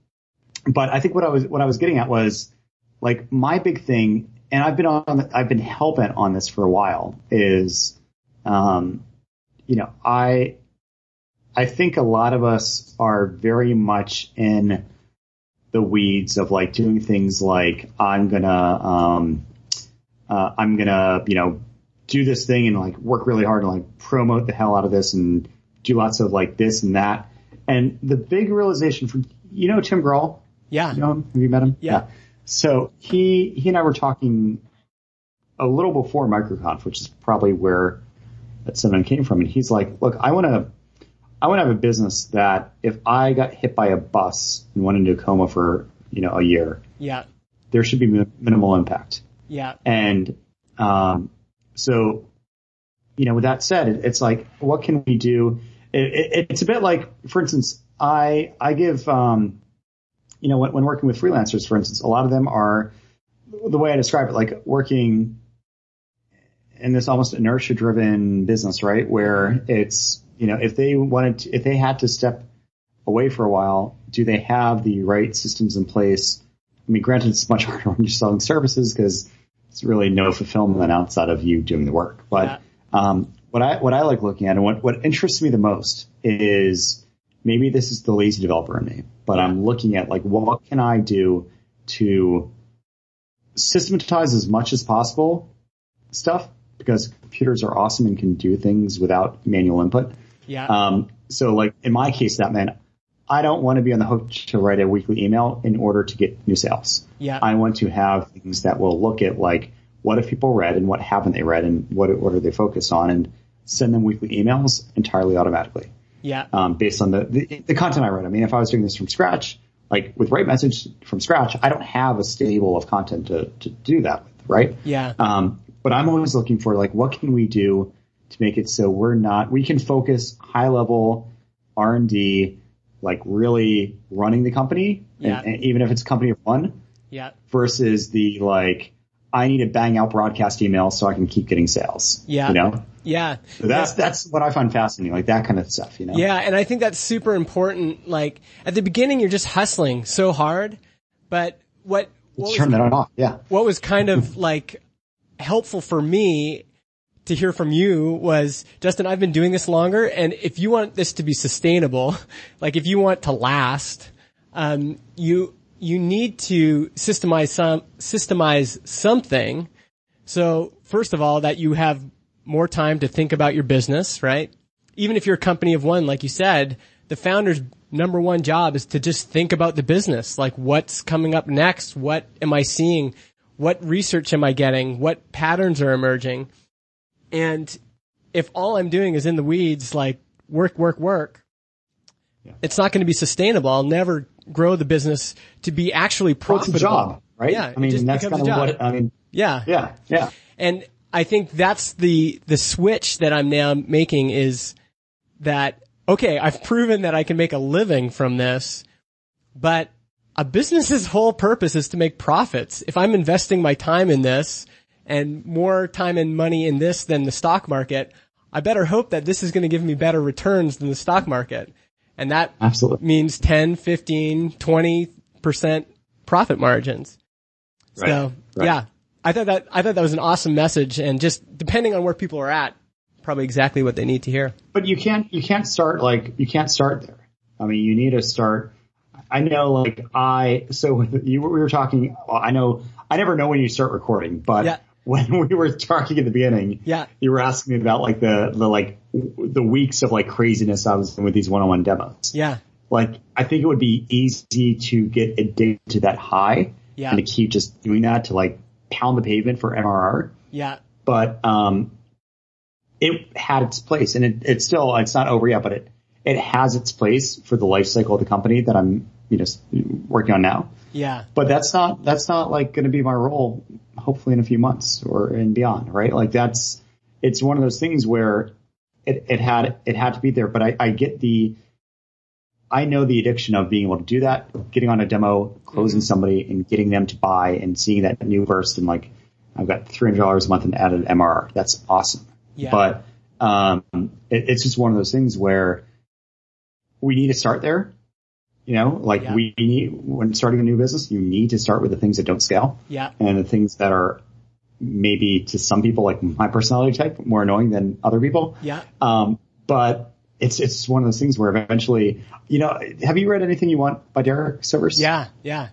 but I think what I was what I was getting at was like my big thing, and I've been on I've been hell bent on this for a while. Is um, you know I I think a lot of us are very much in the weeds of like doing things like I'm gonna um, uh, I'm gonna you know do this thing and like work really hard and like promote the hell out of this and do lots of like this and that. And the big realization for you know Tim Grahl, yeah. You know him? Have you met him? Yeah. yeah. So he he and I were talking a little before MicroConf, which is probably where that sentiment came from. And he's like, "Look, I want to." I want to have a business that if I got hit by a bus and went into a coma for, you know, a year, yeah, there should be minimal impact. Yeah. And, um, so, you know, with that said, it's like, what can we do? It, it, it's a bit like, for instance, I, I give, um, you know, when, when working with freelancers, for instance, a lot of them are the way I describe it, like working in this almost inertia driven business, right? Where it's, you know, if they wanted to, if they had to step away for a while, do they have the right systems in place? I mean, granted, it's much harder when you're selling services because it's really no fulfillment outside of you doing the work. But, Yeah. um, what I, what I like looking at and what, what interests me the most is maybe this is the lazy developer in me, but I'm looking at like, what can I do to systematize as much as possible stuff because computers are awesome and can do things without manual input. Yeah. Um, so like in my case, that meant I don't want to be on the hook to write a weekly email in order to get new sales. yeah. I want to have things that will look at like what have people read and what haven't they read and what what are they focused on and send them weekly emails entirely automatically yeah. um, based on the, the the content I write. I mean, if I was doing this from scratch, like with RightMessage from scratch, I don't have a stable of content to to do that with, right? Yeah. Um, but I'm always looking for like what can we do to make it so we're not we can focus high level R and D, like really running the company, Yeah. and even if it's a company of one, Yeah. versus the like I need to bang out broadcast emails so I can keep getting sales. Yeah. you know. Yeah. So that's that's what I find fascinating, like that kind of stuff. You know. Yeah, and I think that's super important. Like at the beginning, you're just hustling so hard, but what what was, Turn that off. Yeah. what was kind of like helpful for me to hear from you was Justin. I've been doing this longer, and if you want this to be sustainable, like if you want to last, um, you you need to systemize some systemize something. So first of all, that you have more time to think about your business, right? Even if you're a company of one, like you said, the founder's number one job is to just think about the business. Like what's coming up next? What am I seeing? What research am I getting? What patterns are emerging? And if all I'm doing is in the weeds, like work, work, work, it's not going to be sustainable. I'll never grow the business to be actually Well, it's profitable. a job, right? Yeah, I mean, that's kind of job. what I mean. Yeah. Yeah, yeah. And I think that's the, the switch that I'm now making is that, okay, I've proven that I can make a living from this, but a business's whole purpose is to make profits. If I'm investing my time in this and more time and money in this than the stock market, I better hope that this is going to give me better returns than the stock market. And that Absolutely. means 10, 15, 20% profit margins. Right, So right. yeah, I thought that, I thought that was an awesome message and just depending on where people are at, probably exactly what they need to hear. But you can't you can't start like you can't start there. I mean, you need to start. I know, like I so you we were talking. I know I never know when you start recording, but Yeah. When we were talking at the beginning, Yeah. you were asking me about like the the like w- the weeks of like craziness I was in with these one on one demos. Yeah. Like I think it would be easy to get addicted to that high Yeah. and to keep just doing that to like pound the pavement for MRR Yeah. but um, it had its place, and it, it's still it's not over yet, but it it has its place for the life cycle of the company that I'm you know working on now. Yeah. But that's not that's not like going to be my role. Hopefully in a few months or and beyond, right? Like that's it's one of those things where it, it had it had to be there. But I, I get the I know the addiction of being able to do that, getting on a demo, closing somebody, and getting them to buy, and seeing that new burst, and like I've got three hundred dollars a month in added MRR. That's awesome. Yeah. But um, it, it's just one of those things where we need to start there. You know, like Yeah. we need when starting a new business, you need to start with the things that don't scale Yeah. and the things that are maybe to some people like my personality type more annoying than other people. Yeah. Um, but it's it's one of those things where eventually, you know, have you read anything you want by Derek Sivers? Yeah. Yeah.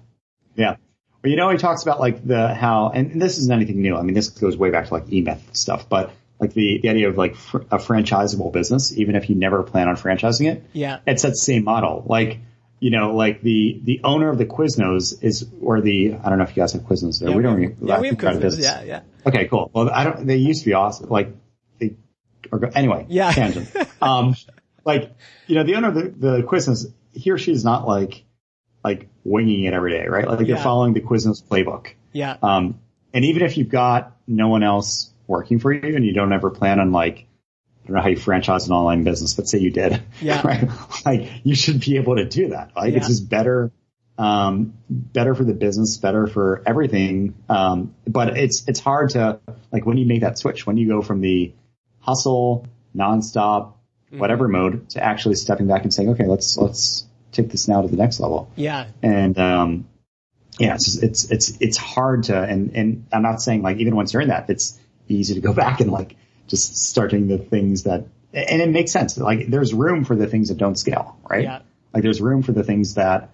Yeah. Well, you know, he talks about like the how, and this isn't anything new. I mean, this goes way back to like E-Myth stuff, but like the, the idea of like fr- a franchisable business, even if you never plan on franchising it, Yeah. it's that same model. Like, you know, like the, the owner of the Quiznos is, or the, I don't know if you guys have Quiznos there. Yeah, we don't, really- yeah, we have think they're out of Quiznos. Yeah. Yeah. Okay, cool. Well, I don't, they used to be awesome. Like, they, or anyway, Yeah. tangent. um, like, you know, the owner of the, the Quiznos, he or she is not like, like winging it every day, right? Like Yeah. they're following the Quiznos playbook. Yeah. Um, and even if you've got no one else working for you and you don't ever plan on like, I don't know how you franchise an online business, but say you did, Yeah. right? Like you should be able to do that. Like Yeah. it's just better um, better for the business, better for everything. Um, but it's it's hard to like when you make that switch, when you go from the hustle, nonstop, whatever mode to actually stepping back and saying, okay, let's let's take this now to the next level. Yeah. And um, yeah, it's just, it's it's it's hard to and and I'm not saying like even once you're in that, it's easy to go back and like just starting the things that and it makes sense. Like there's room for the things that don't scale, right? Yeah. Like there's room for the things that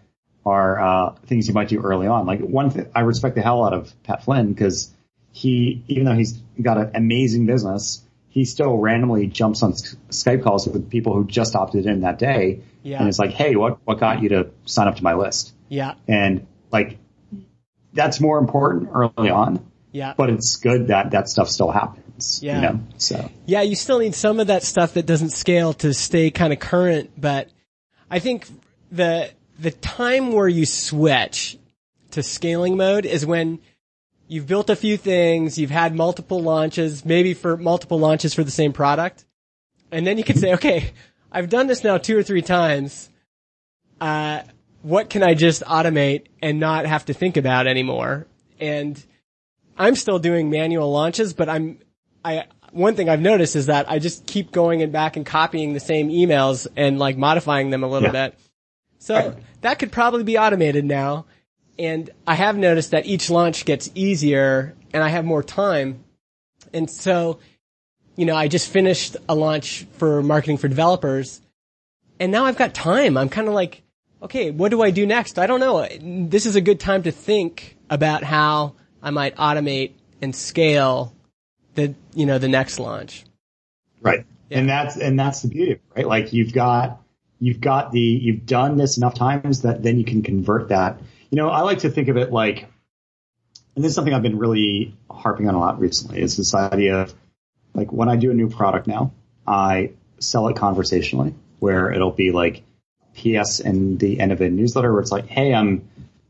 are uh, things you might do early on. Like one thing I respect the hell out of Pat Flynn because he, even though he's got an amazing business, he still randomly jumps on Skype calls with people who just opted in that day, Yeah. and it's like, hey, what what got you to sign up to my list? Yeah. And like that's more important early on, Yeah. but it's good that that stuff still happens. Yeah. You know? So Yeah, you still need some of that stuff that doesn't scale to stay kind of current, but I think the the time where you switch to scaling mode is when you've built a few things, you've had multiple launches, maybe for multiple launches for the same product. And then you can say, okay, I've done this now two or three times. Uh, what can I just automate and not have to think about anymore? And I'm still doing manual launches, but I'm, I, one thing I've noticed is that I just keep going and back and copying the same emails and like modifying them a little Yeah. bit. So that could probably be automated now. And I have noticed that each launch gets easier and I have more time. And so, you know, I just finished a launch for marketing for developers and now I've got time. I'm kind of like, okay, what do I do next? I don't know. This is a good time to think about how I might automate and scale the, you know, the next launch. Right. And that's and that's the beauty, right? Like you've got you've got the you've done this enough times that then you can convert that. You know, I like to think of it like and this is something I've been really harping on a lot recently, is this idea of like when I do a new product now, I sell it conversationally, where it'll be like PS in the end of a newsletter where it's like, hey, I'm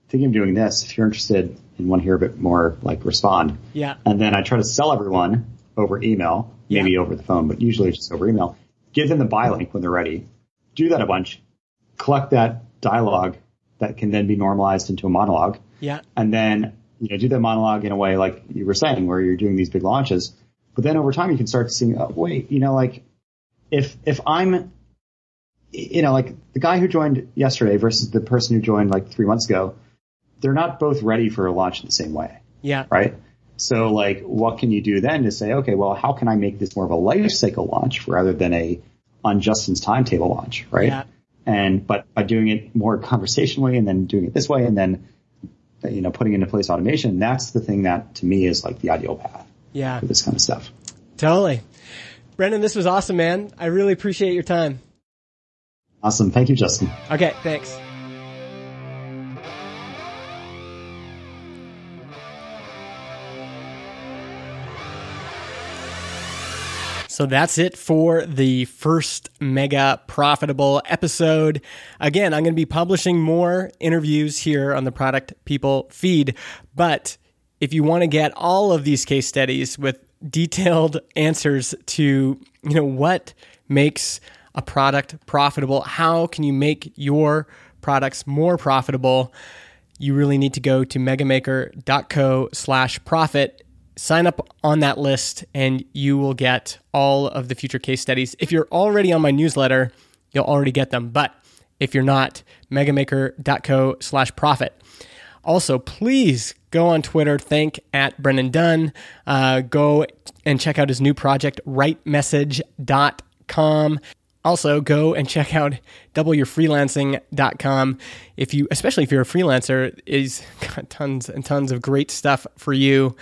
thinking of doing this. If you're interested and want to hear a bit more, like respond. Yeah. And then I try to sell everyone over email, maybe Yeah. over the phone, but usually just over email. Give them the buy link when they're ready. Do that a bunch. Collect that dialogue that can then be normalized into a monologue. Yeah. And then, you know, do that monologue in a way like you were saying, where you're doing these big launches. But then over time you can start seeing, oh, wait, you know, like if, if I'm, you know, like the guy who joined yesterday versus the person who joined like three months ago, they're not both ready for a launch in the same way Yeah. right? So like, what can you do then to say, okay, well, how can I make this more of a life cycle launch rather than a on Justin's timetable launch, right? Yeah. And but by doing it more conversationally and then doing it this way and then you know putting into place automation, that's the thing that to me is like the ideal path Yeah. for this kind of stuff. Totally. Brennan, this was awesome, man. I really appreciate your time. Awesome, thank you, Justin. Okay. Thanks. So that's it for the first mega profitable episode. Again, I'm going to be publishing more interviews here on the Product People feed. But if you want to get all of these case studies with detailed answers to, you know, what makes a product profitable, how can you make your products more profitable, you really need to go to megamaker.co slash profit sign up on that list and you will get all of the future case studies. If you're already on my newsletter, you'll already get them. But if you're not, megamaker.co slash profit. Also, please go on Twitter, thank at Brennan Dunn. Uh, go and check out his new project, rightmessage.com. Also, go and check out doubleyourfreelancing.com. If you, especially if you're a freelancer, is got tons and tons of great stuff for you.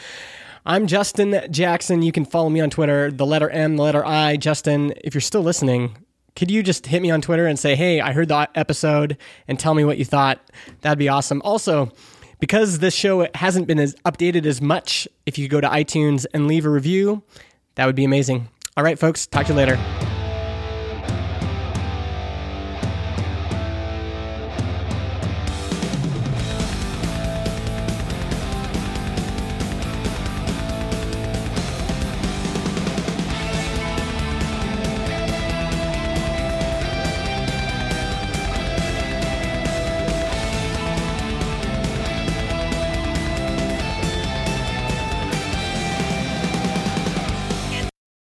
I'm Justin Jackson. You can follow me on Twitter, the letter M, the letter I. Justin, if you're still listening, could you just hit me on Twitter and say, hey, I heard the episode and tell me what you thought? That'd be awesome. Also, because this show hasn't been as updated as much, if you go to iTunes and leave a review, that would be amazing. All right, folks, talk to you later.